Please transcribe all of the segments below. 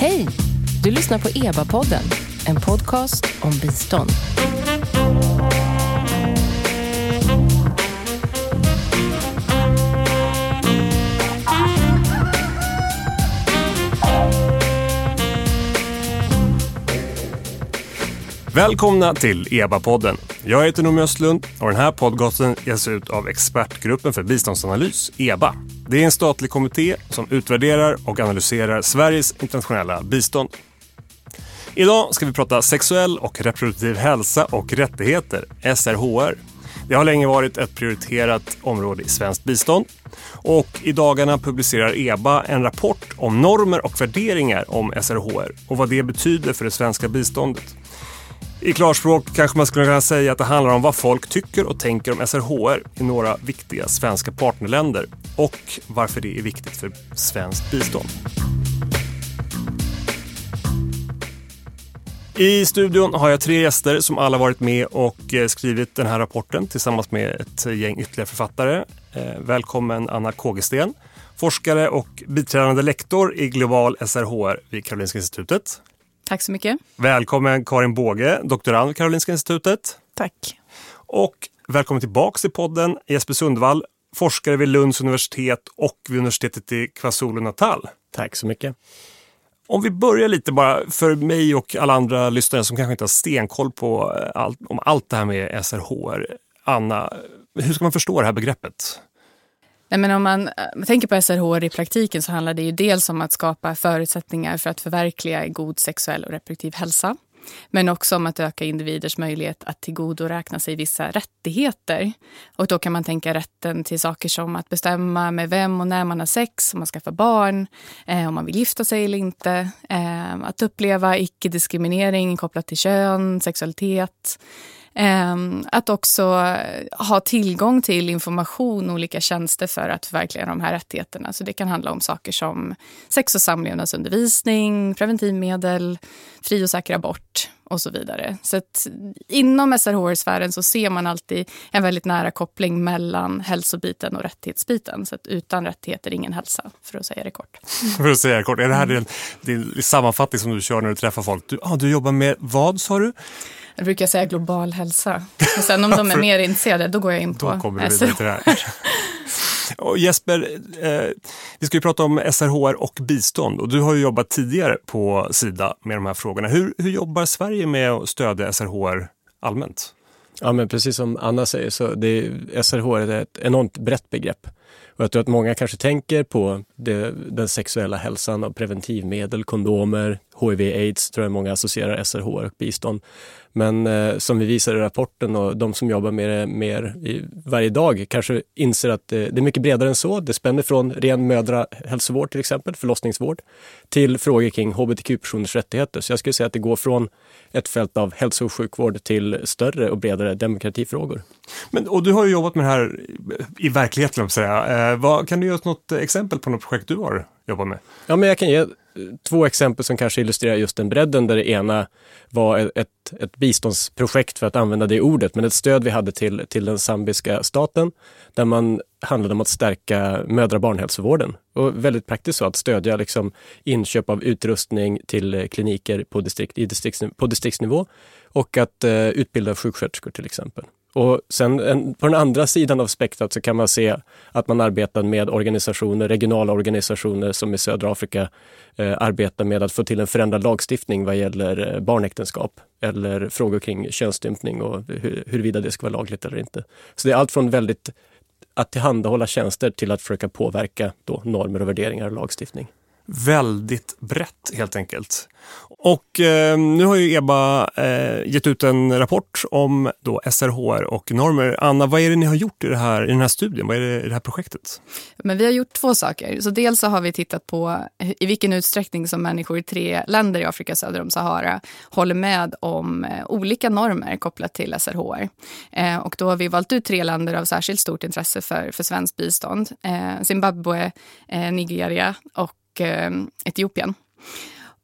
Hej! Du lyssnar på EBA-podden, en podcast om bistånd. Välkomna till EBA-podden. Jag heter Noomi Östlund och den här podcasten ges ut av Expertgruppen för biståndsanalys, EBA. Det är en statlig kommitté som utvärderar och analyserar Sveriges internationella bistånd. Idag ska vi prata sexuell och reproduktiv hälsa och rättigheter, SRHR. Det har länge varit ett prioriterat område i svenskt bistånd. Och I dagarna publicerar EBA en rapport om normer och värderingar om SRHR och vad det betyder för det svenska biståndet. I klarspråk kanske man skulle kunna säga att det handlar om vad folk tycker och tänker om SRHR i några viktiga svenska partnerländer och varför det är viktigt för svenskt bistånd. I studion har jag tre gäster som alla varit med och eh, skrivit den här rapporten tillsammans med ett gäng ytterligare författare. Eh, välkommen Anna Kågesten, forskare och biträdande lektor i global SRHR vid Karolinska institutet. Tack så mycket. Välkommen Karin Båge, doktorand vid Karolinska institutet. Tack. Och välkommen tillbaks till podden Jesper Sundvall, forskare vid Lunds universitet och vid universitetet i KwaZulu-Natal. Tack så mycket. Om vi börjar lite bara för mig och alla andra lyssnare som kanske inte har stenkoll på allt, om allt det här med SRHR. Anna, hur ska man förstå det här begreppet? Nej, men om man eh, tänker på SRHR i praktiken så handlar det ju dels om att skapa förutsättningar för att förverkliga god sexuell och reproduktiv hälsa. Men också om att öka individers möjlighet att tillgodoräkna sig vissa rättigheter. Och då kan man tänka rätten till saker som att bestämma med vem och när man har sex, om man skaffar barn, eh, om man vill gifta sig eller inte. Eh, att uppleva icke-diskriminering kopplat till kön, sexualitet. Ehm, att också ha tillgång till information och olika tjänster för att förverkliga de här rättigheterna. Så det kan handla om saker som sex och samlevnadsundervisning, preventivmedel, fri och säker abort och så vidare. Så inom SRHR-sfären så ser man alltid en väldigt nära koppling mellan hälsobiten och rättighetsbiten. Så att utan rättigheter, ingen hälsa, för att säga det kort. för att säga det kort. Är det här din, din sammanfattning som du kör när du träffar folk? Du, ah, du jobbar med vad sa du? Jag brukar säga global hälsa. Och sen om de är mer intresserade, då går jag in på Då kommer du vidare till det här. Och Jesper, eh, vi ska ju prata om SRHR och bistånd och du har ju jobbat tidigare på Sida med de här frågorna. Hur, hur jobbar Sverige med att stödja SRHR allmänt? Ja, men precis som Anna säger så det, SRHR är ett enormt brett begrepp. Och jag tror att många kanske tänker på det, den sexuella hälsan och preventivmedel, kondomer, HIV-aids tror jag många associerar SRHR och bistånd. Men eh, som vi visar i rapporten och de som jobbar med det mer i, varje dag kanske inser att eh, det är mycket bredare än så. Det spänner från ren mödrahälsovård till exempel, förlossningsvård, till frågor kring hbtq-personers rättigheter. Så jag skulle säga att det går från ett fält av hälso och sjukvård till större och bredare demokratifrågor. Men, och du har ju jobbat med det här i verkligheten, säga. Eh, vad, kan du ge oss något exempel på något projekt du har jobbat med? Ja, men jag kan ge eh, två exempel som kanske illustrerar just den bredden där det ena var ett, ett biståndsprojekt för att använda det ordet, men ett stöd vi hade till, till den zambiska staten där man handlade om att stärka mödra och barnhälsovården. Och väldigt praktiskt så att stödja liksom inköp av utrustning till eh, kliniker på, distrikt, i distrikts, på distriktsnivå och att eh, utbilda sjuksköterskor till exempel. Och sen en, på den andra sidan av spektrat så kan man se att man arbetar med organisationer, regionala organisationer som i södra Afrika eh, arbetar med att få till en förändrad lagstiftning vad gäller eh, barnäktenskap eller frågor kring könsstympning och hur, huruvida det ska vara lagligt eller inte. Så det är allt från väldigt att tillhandahålla tjänster till att försöka påverka då normer och värderingar och lagstiftning väldigt brett helt enkelt. Och eh, nu har ju EBA eh, gett ut en rapport om då SRHR och normer. Anna, vad är det ni har gjort i, det här, i den här studien? Vad är det i det här projektet? Men vi har gjort två saker. Så dels så har vi tittat på i vilken utsträckning som människor i tre länder i Afrika söder om Sahara håller med om eh, olika normer kopplat till SRHR. Eh, och då har vi valt ut tre länder av särskilt stort intresse för, för svenskt bistånd. Eh, Zimbabwe, eh, Nigeria och och eh, Etiopien.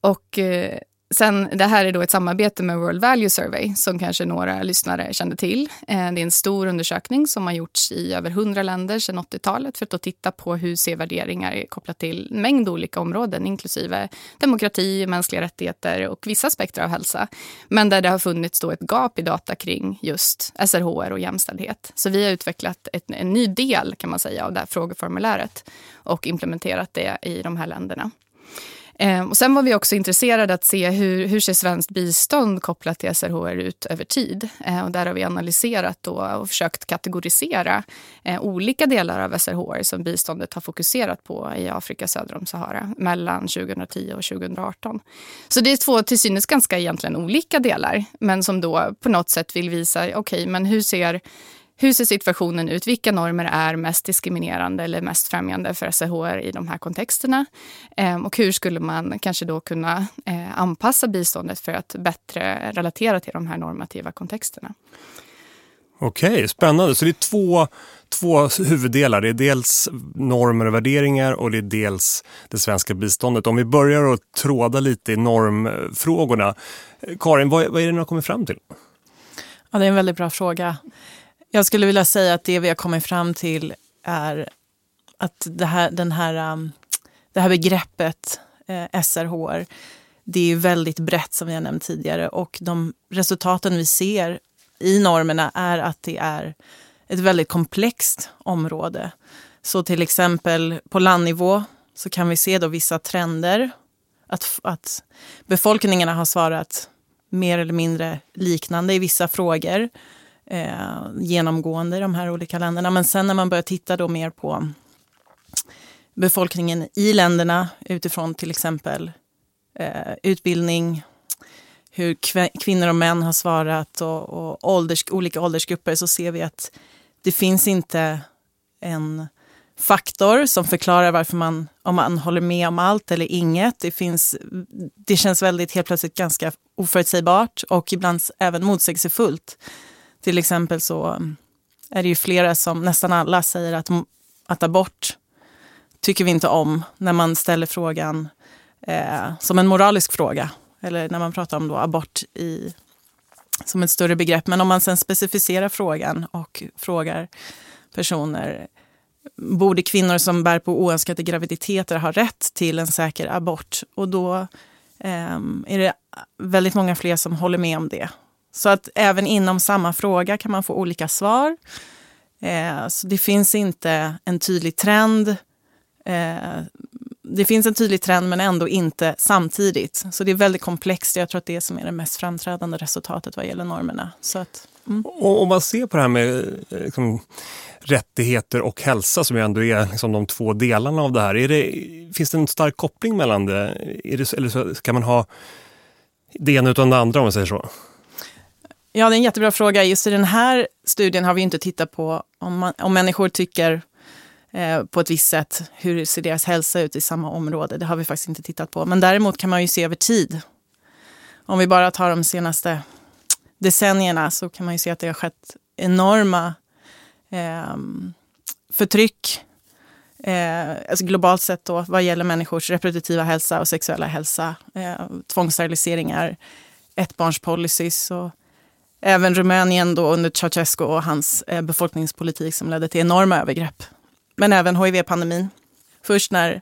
Och eh, Sen, det här är då ett samarbete med World Value Survey som kanske några lyssnare kände till. Eh, det är en stor undersökning som har gjorts i över 100 länder sedan 80-talet för att titta på hur ser värderingar är kopplat till en mängd olika områden inklusive demokrati, mänskliga rättigheter och vissa aspekter av hälsa. Men där det har funnits då ett gap i data kring just SRHR och jämställdhet. Så vi har utvecklat ett, en ny del kan man säga av det här frågeformuläret och implementerat det i de här länderna. Eh, och sen var vi också intresserade att se hur, hur ser svenskt bistånd kopplat till SRHR ut över tid. Eh, och där har vi analyserat då och försökt kategorisera eh, olika delar av SRHR som biståndet har fokuserat på i Afrika söder om Sahara mellan 2010 och 2018. Så det är två till synes ganska egentligen olika delar men som då på något sätt vill visa, okej, okay, men hur ser hur ser situationen ut? Vilka normer är mest diskriminerande eller mest främjande för SRHR i de här kontexterna? Ehm, och hur skulle man kanske då kunna eh, anpassa biståndet för att bättre relatera till de här normativa kontexterna? Okej, spännande. Så det är två, två huvuddelar. Det är dels normer och värderingar och det är dels det svenska biståndet. Om vi börjar att tråda lite i normfrågorna. Karin, vad, vad är det ni har kommit fram till? Ja, det är en väldigt bra fråga. Jag skulle vilja säga att det vi har kommit fram till är att det här, den här, um, det här begreppet eh, SRHR, det är väldigt brett som vi har nämnt tidigare och de resultaten vi ser i normerna är att det är ett väldigt komplext område. Så till exempel på landnivå så kan vi se då vissa trender. Att, att befolkningarna har svarat mer eller mindre liknande i vissa frågor eh, genomgående i de här olika länderna. Men sen när man börjar titta då mer på befolkningen i länderna utifrån till exempel eh, utbildning, hur kvinnor och män har svarat och, och ålders, olika åldersgrupper så ser vi att det finns inte en faktor som förklarar varför man, om man håller med om allt eller inget. Det, finns, det känns väldigt helt plötsligt ganska oförutsägbart och ibland även motsägelsefullt. Till exempel så är det ju flera som, nästan alla, säger att, att abort tycker vi inte om när man ställer frågan eh, som en moralisk fråga. Eller när man pratar om då abort i, som ett större begrepp. Men om man sen specificerar frågan och frågar personer Borde kvinnor som bär på oönskade graviditeter ha rätt till en säker abort? Och då eh, är det väldigt många fler som håller med om det. Så att även inom samma fråga kan man få olika svar. Eh, så det finns inte en tydlig trend. Eh, det finns en tydlig trend men ändå inte samtidigt. Så det är väldigt komplext. Jag tror att det är som är det mest framträdande resultatet vad gäller normerna. Så att, mm. Om man ser på det här med eh, liksom, rättigheter och hälsa som ju ändå är liksom, de två delarna av det här. Är det, finns det en stark koppling mellan det? det eller så, ska man ha det ena utan det andra om man säger så? Ja, det är en jättebra fråga. Just i den här studien har vi inte tittat på om, man, om människor tycker eh, på ett visst sätt, hur ser deras hälsa ut i samma område? Det har vi faktiskt inte tittat på. Men däremot kan man ju se över tid. Om vi bara tar de senaste decennierna så kan man ju se att det har skett enorma eh, förtryck eh, alltså globalt sett då, vad gäller människors reproduktiva hälsa och sexuella hälsa. Eh, tvångssteriliseringar, ettbarnspolicys och även Rumänien då under Ceausescu och hans eh, befolkningspolitik som ledde till enorma övergrepp. Men även hiv-pandemin. Först när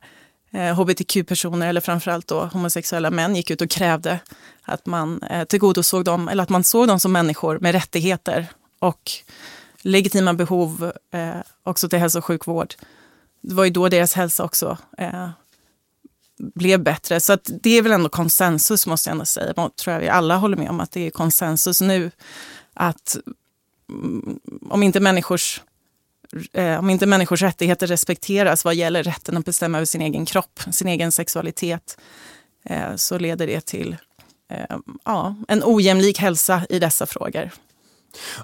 eh, hbtq-personer, eller framförallt då homosexuella män, gick ut och krävde att man eh, tillgodosåg dem, eller att man såg dem som människor med rättigheter och legitima behov eh, också till hälso och sjukvård. Det var ju då deras hälsa också eh, blev bättre. Så att det är väl ändå konsensus måste jag ändå säga. Jag tror jag vi alla håller med om att det är konsensus nu att mm, om inte människors eh, om inte människors rättigheter respekteras vad gäller rätten att bestämma över sin egen kropp, sin egen sexualitet, eh, så leder det till eh, ja, en ojämlik hälsa i dessa frågor.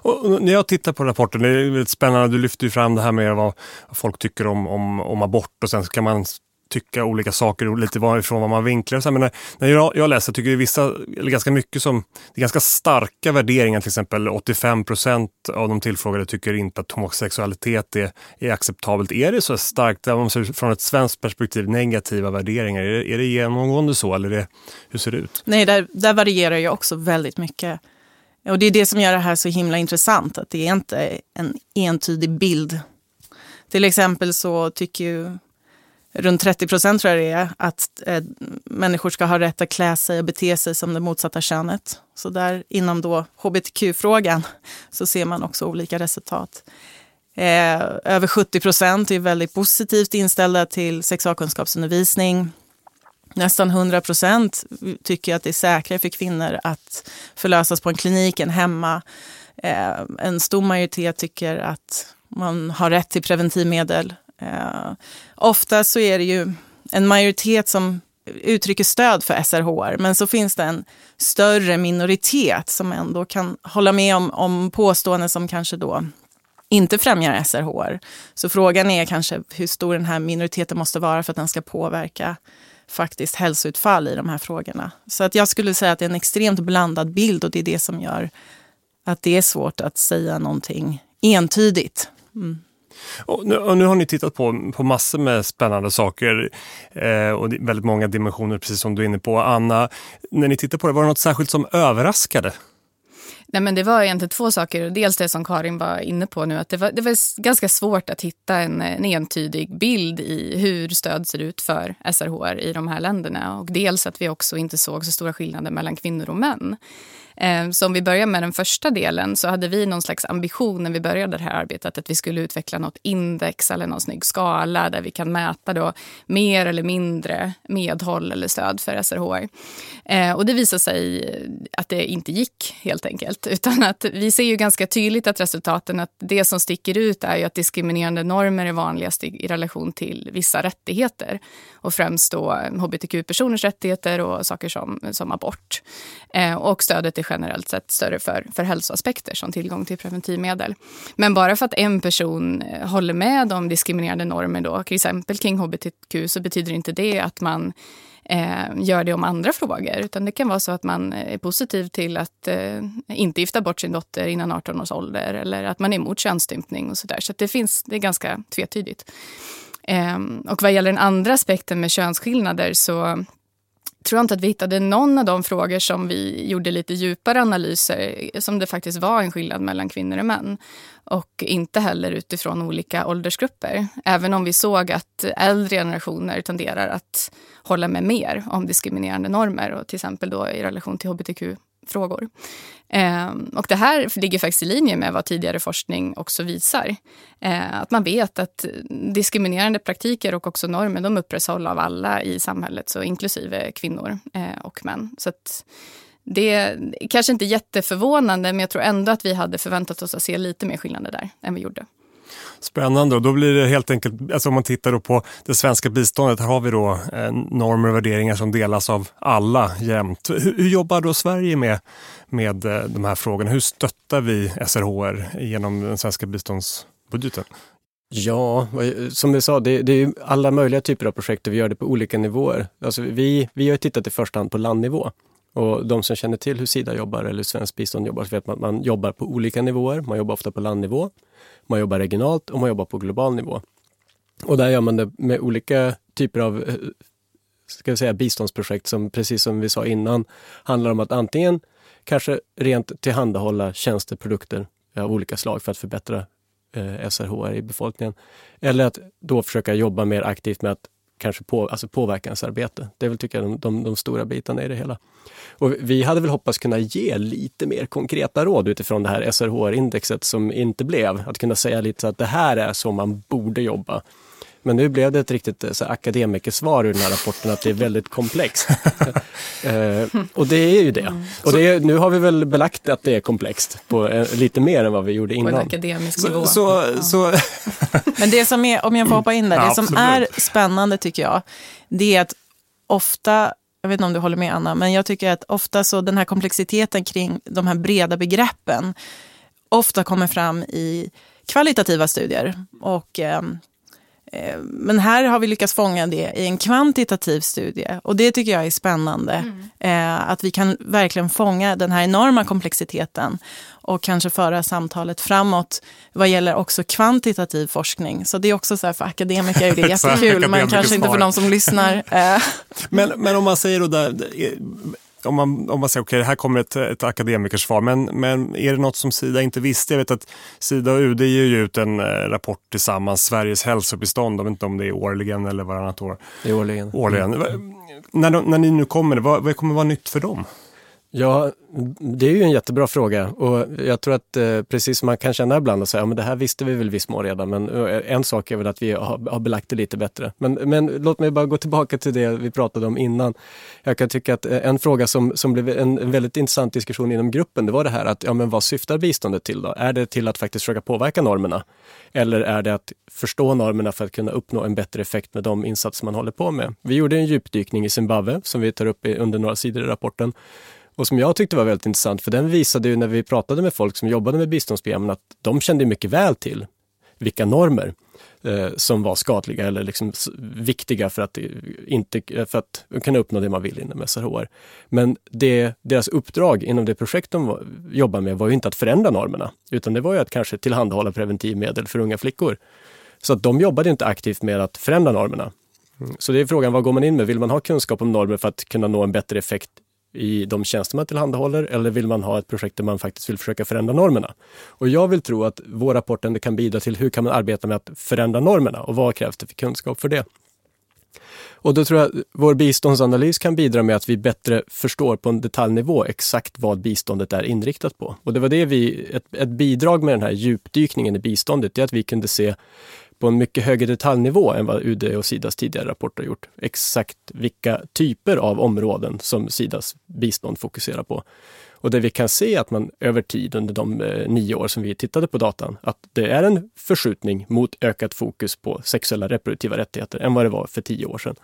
Och när jag tittar på rapporten, det är väldigt spännande, du lyfter ju fram det här med vad folk tycker om, om, om abort och sen kan man tycka olika saker lite varifrån vad man vinklar. Så men när, när jag, jag läser tycker jag vissa, eller ganska mycket som, det är ganska starka värderingar, till exempel 85 procent av de tillfrågade tycker inte att homosexualitet är, är acceptabelt. Är det så starkt, om man ser från ett svenskt perspektiv, negativa värderingar? Är det, är det genomgående så eller det, hur ser det ut? Nej, där, där varierar ju också väldigt mycket. Och det är det som gör det här så himla intressant, att det är inte en entydig bild. Till exempel så tycker ju runt 30 procent tror jag det är, att eh, människor ska ha rätt att klä sig och bete sig som det motsatta könet. Så där inom då hbtq-frågan så ser man också olika resultat. Eh, över 70 procent är väldigt positivt inställda till sexualkunskapsundervisning. Nästan 100 procent tycker att det är säkrare för kvinnor att förlösas på en klinik än hemma. Eh, en stor majoritet tycker att man har rätt till preventivmedel. Eh, ofta så är det ju en majoritet som uttrycker stöd för SRHR, men så finns det en större minoritet som ändå kan hålla med om, om påståenden som kanske då inte främjar SRHR. Så frågan är kanske hur stor den här minoriteten måste vara för att den ska påverka faktiskt hälsoutfall i de här frågorna. Så att jag skulle säga att det är en extremt blandad bild och det är det som gör att det är svårt att säga någonting entydigt. Mm. Och nu, och nu, har ni tittat på, på massor med spännande saker eh, och väldigt många dimensioner, precis som du är inne på. Anna, när ni tittar på det, var det något särskilt som överraskade? Nej, men det var egentligen två saker. Dels det som Karin var inne på nu, att det var, det var ganska svårt att hitta en, en entydig bild i hur stöd ser ut för SRHR i de här länderna. Och dels att vi också inte såg så stora skillnader mellan kvinnor och män. Eh, så om vi börjar med den första delen så hade vi någon slags ambition när vi började det här arbetet att vi skulle utveckla något index eller någon snygg skala där vi kan mäta då mer eller mindre medhåll eller stöd för SRHR. Eh, och det visade sig att det inte gick helt enkelt. Utan att vi ser ju ganska tydligt att resultaten, att det som sticker ut är ju att diskriminerande normer är vanligast i, i relation till vissa rättigheter. Och främst då hbtq-personers rättigheter och saker som, som abort. Eh, och stödet är generellt sett större för, för hälsoaspekter som tillgång till preventivmedel. Men bara för att en person eh, håller med om diskriminerande normer, då, till exempel kring hbtq, så betyder inte det att man eh, gör det om andra frågor. Utan det kan vara så att man eh, är positiv till att eh, inte gifta bort sin dotter innan 18 års ålder eller att man är emot könsstympning och sådär. Så, så det, finns, det är ganska tvetydigt. Eh, och vad gäller den andra aspekten med könsskillnader så tror jag inte att vi hittade någon av de frågor som vi gjorde lite djupare analyser som det faktiskt var en skillnad mellan kvinnor och män. Och inte heller utifrån olika åldersgrupper. Även om vi såg att äldre generationer tenderar att hålla med mer om diskriminerande normer och till exempel då i relation till hbtq frågor. Eh, och det här ligger faktiskt i linje med vad tidigare forskning också visar. Eh, att man vet att diskriminerande praktiker och också normer de upprätthålls av alla i samhället, så inklusive kvinnor eh, och män. Så det är kanske inte jätteförvånande, men jag tror ändå att vi hade förväntat oss att se lite mer skillnader där än vi gjorde. Spännande och då blir det helt enkelt, alltså om man tittar på det svenska biståndet, här har vi då eh, normer och värderingar som delas av alla jämt. Hur, hur jobbar då Sverige med, med eh, de här frågorna? Hur stöttar vi SRHR genom den svenska biståndsbudgeten? Ja, som du sa, det, det, är alla möjliga typer av projekt och vi gör det på olika nivåer. Alltså vi, vi har tittat i första hand på landnivå. Och de som känner till hur Sida jobbar eller Svenskt bistånd jobbar, så vet man att man jobbar på olika nivåer. Man jobbar ofta på landnivå, man jobbar regionalt och man jobbar på global nivå. Och där gör man det med olika typer av eh, ska vi säga, biståndsprojekt som precis som vi sa innan handlar om att antingen kanske rent tillhandahålla tjänster, produkter av olika slag för att förbättra eh, SRHR i befolkningen. Eller att då försöka jobba mer aktivt med att kanske på, alltså påverkansarbete. Det är väl tycker jag de, de, de, stora bitarna i det hela. Och vi hade väl hoppats kunna ge lite mer konkreta råd utifrån det här SRHR-indexet som inte blev. Att kunna säga lite så att det här är så man borde jobba. Men nu blev det ett riktigt eh, så akademikersvar ur den här rapporten att det är väldigt komplext. eh, och det är ju det. Mm. Och det är, nu har vi väl belagt att det är komplext på eh, lite mer än vad vi gjorde innan. På en akademisk nivå. Så, ja. så, Men det som är, om jag får hoppa in där, det som är spännande tycker jag, det är att ofta jag vet inte om du håller med Anna, men jag tycker att ofta så den här komplexiteten kring de här breda begreppen ofta kommer fram i kvalitativa studier. Och Eh, men här har vi lyckats fånga det i en kvantitativ studie och det tycker jag är spännande. Mm. Att vi kan verkligen fånga den här enorma komplexiteten och kanske föra samtalet framåt vad gäller också kvantitativ forskning. Så det är också så här för akademiker är det jättekul, men kanske inte för de som lyssnar. men, men om man säger då där, om man, om man säger okej, okay, här kommer ett, ett akademikersvar, men, men är det något som Sida inte visste? Jag vet att Sida och UD ger ju ut en eh, rapport tillsammans, Sveriges hälsobistånd, jag vet inte om det är årligen eller varannat år. Det är årligen. årligen. Mm. När, när ni nu kommer, vad, vad kommer vara nytt för dem? Ja, det är ju en jättebra fråga och jag tror att eh, precis som man kan känna ibland och säga, ja, men det här visste vi väl viss mån redan, men eh, en sak är väl att vi har, har belagt det lite bättre. Men, men låt mig bara gå tillbaka till det vi pratade om innan. Jag kan tycka att eh, en fråga som, som blev en väldigt intressant diskussion inom gruppen, det var det här att, ja men vad syftar biståndet till då? Är det till att faktiskt försöka påverka normerna? Eller är det att förstå normerna för att kunna uppnå en bättre effekt med de insatser man håller på med? Vi gjorde en djupdykning i Zimbabwe som vi tar upp under några sidor i rapporten och som jag tyckte var väldigt intressant, för den visade ju när vi pratade med folk som jobbade med biståndsprogrammen att de kände mycket väl till vilka normer eh, som var skadliga eller liksom viktiga för att, eh, inte, eh, för att kunna uppnå det man vill inom SRHR. Men det, deras uppdrag inom det projekt de var, jobbade med var ju inte att förändra normerna, utan det var ju att kanske tillhandahålla preventivmedel för unga flickor. Så att de jobbade inte aktivt med att förändra normerna. Mm, så det är frågan, vad går man in med? Vill man ha kunskap om normer för att kunna nå en bättre effekt i de tjänster man tillhandahåller eller vill man ha ett projekt där man faktiskt vill försöka förändra normerna? Och jag vill tro att vår rapport ändå kan bidra till hur kan man arbeta med att förändra normerna och vad krävs det för kunskap för det? Och då tror jag att vår biståndsanalys kan bidra med att vi bättre förstår på en detaljnivå exakt vad biståndet är inriktat på. Och det var det vi, ett, ett bidrag med den här djupdykningen i biståndet, det är att vi kunde se på en mycket högre detaljnivå än vad UD och Sidas tidigare rapporter gjort. Exakt vilka typer av områden som Sidas bistånd fokuserar på. Och det vi kan se att man över tid under de eh, nio år som vi tittade på datan, att det är en förskjutning mot ökat fokus på sexuella reproduktiva rättigheter än vad det var för tio år sedan.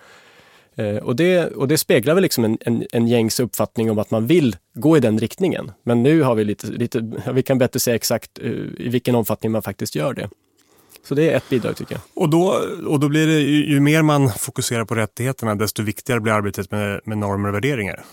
Eh, och, det, och det speglar väl liksom en, en, en gängs uppfattning om att man vill gå i den riktningen. Men nu har vi lite, lite vi kan bättre säga exakt eh, i vilken omfattning man faktiskt gör det. Så det är ett bidrag tycker jag. Och då, och då blir det ju, ju mer man fokuserar på rättigheterna desto viktigare blir arbetet med, med normer och värderingar.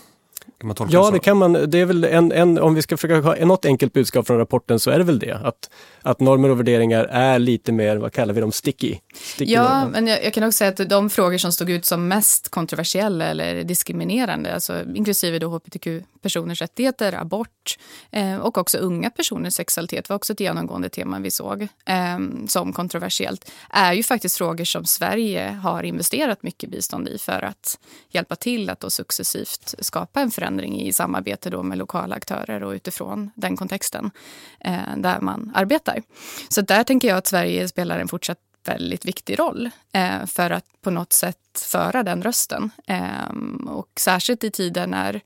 Kan man ja, det, det kan man. Det är väl en, en, om vi ska försöka ha något enkelt budskap från rapporten så är det väl det. Att, att normer och värderingar är lite mer, vad kallar vi dem, sticky. sticky ja, normer. men jag, jag, kan också säga att de frågor som stod ut som mest kontroversiella eller diskriminerande, alltså inklusive då hbtq-personers rättigheter, abort eh, och också unga personers sexualitet var också ett genomgående tema vi såg eh, som kontroversiellt, är ju faktiskt frågor som Sverige har investerat mycket bistånd i för att hjälpa till att då successivt skapa en förändring i samarbete då med lokala aktörer och utifrån den kontexten eh, där man arbetar. Så där tänker jag att Sverige spelar en fortsatt väldigt viktig roll eh, för att på något sätt föra den rösten. Eh, och särskilt i tider när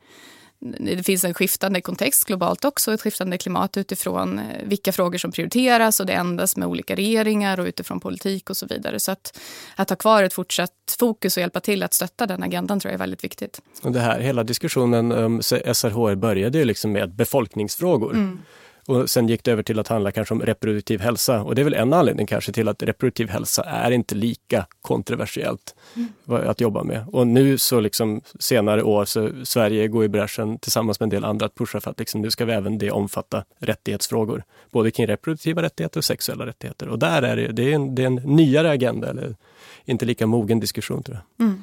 det finns en skiftande kontext globalt också, ett skiftande klimat utifrån eh, vilka frågor som prioriteras och det ändras med olika regeringar och utifrån politik och så vidare. Så att, att ha kvar ett fortsatt fokus och hjälpa till att stötta den agendan tror jag är väldigt viktigt. Och det här, hela diskussionen om SRHR började ju liksom med befolkningsfrågor. Mm. Och sen gick det över till att handla kanske om reproduktiv hälsa. Och det är väl en anledning kanske till att reproduktiv hälsa är inte lika kontroversiellt mm. att jobba med. Och nu så liksom senare år så Sverige går i bräschen tillsammans med en del andra att pusha för att liksom, nu ska vi även det omfatta rättighetsfrågor. Både kring reproduktiva rättigheter och sexuella rättigheter. Och där är det, det är en, det är en nyare agenda eller inte lika mogen diskussion tror jag. Mm.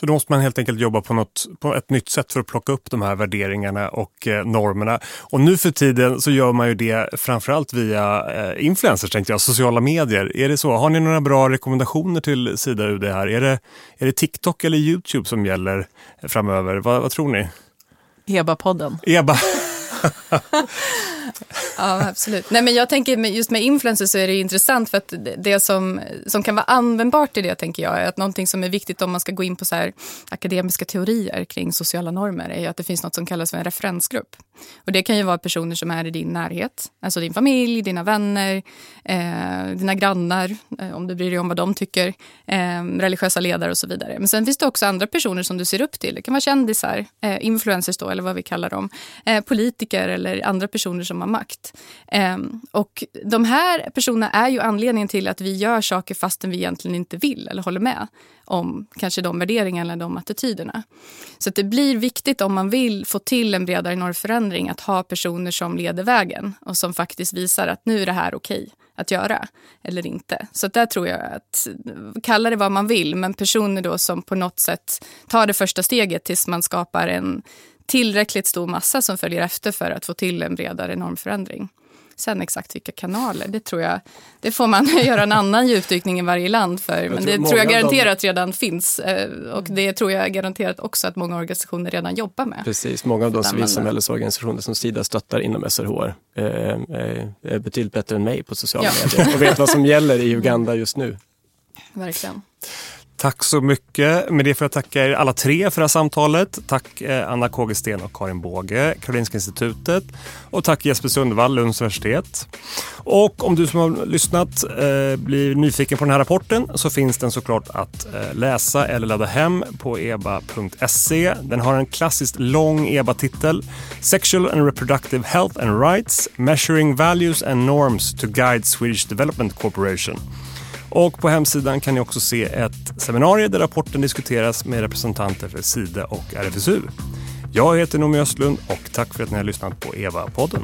Så då måste man helt enkelt jobba på, något, på ett nytt sätt för att plocka upp de här värderingarna och eh, normerna. Och nu för tiden så gör man ju det framförallt via eh, influencers, tänkte jag, sociala medier. Är det så? Har ni några bra rekommendationer till Sida UD här? Är det, är det TikTok eller Youtube som gäller framöver? Vad, vad tror ni? EBA-podden. EBA. ja, absolut. Nej, men jag tänker just med influencers så är det intressant för att det som, som kan vara användbart i det tänker jag är att någonting som är viktigt om man ska gå in på så här akademiska teorier kring sociala normer är att det finns något som kallas för en referensgrupp. Och det kan ju vara personer som är i din närhet, alltså din familj, dina vänner, eh, dina grannar, eh, om du bryr dig om vad de tycker, eh, religiösa ledare och så vidare. Men sen finns det också andra personer som du ser upp till. Det kan vara kändisar, eh, influencers då, eller vad vi kallar dem, eh, politiker eller andra personer som har makt. Um, och de här personerna är ju anledningen till att vi gör saker fastän vi egentligen inte vill eller håller med om kanske de värderingarna eller de attityderna. Så det blir viktigt om man vill få till en bredare normförändring att ha personer som leder vägen och som faktiskt visar att nu är det här okej att göra eller inte. Så där tror jag att, kalla det vad man vill, men personer då som på något sätt tar det första steget tills man skapar en tillräckligt stor massa som följer efter för att få till en bredare normförändring. Sen exakt vilka kanaler, det tror jag, det får man göra en annan djupdykning i varje land för. Men det tror jag garanterat redan finns. Eh, och det tror jag garanterat också att många organisationer redan jobbar med. Precis, många av de civilsamhällesorganisationer som Sida stöttar inom SRHR eh, eh, är betydligt bättre än mig på sociala ja. medier och vet vad som gäller i Uganda just nu. Verkligen. Tack så mycket. Med det får jag tacka er alla tre för det här samtalet. Tack eh, Anna Kågesten och Karin Båge, Karolinska institutet. Och tack Jesper Sundvall, Lunds universitet. Och om du som har lyssnat eh, blir nyfiken på den här rapporten så finns den såklart att eh, läsa eller ladda hem på eba.se. Den har en klassiskt lång EBA-titel. Sexual and Reproductive Health and Rights, Measuring Values and Norms to Guide Swedish Development Corporation. Och på hemsidan kan ni också se ett seminarium där rapporten diskuteras med representanter för Sida och RFSU. Jag heter Noomi Östlund och tack för att ni har lyssnat på EVA-podden.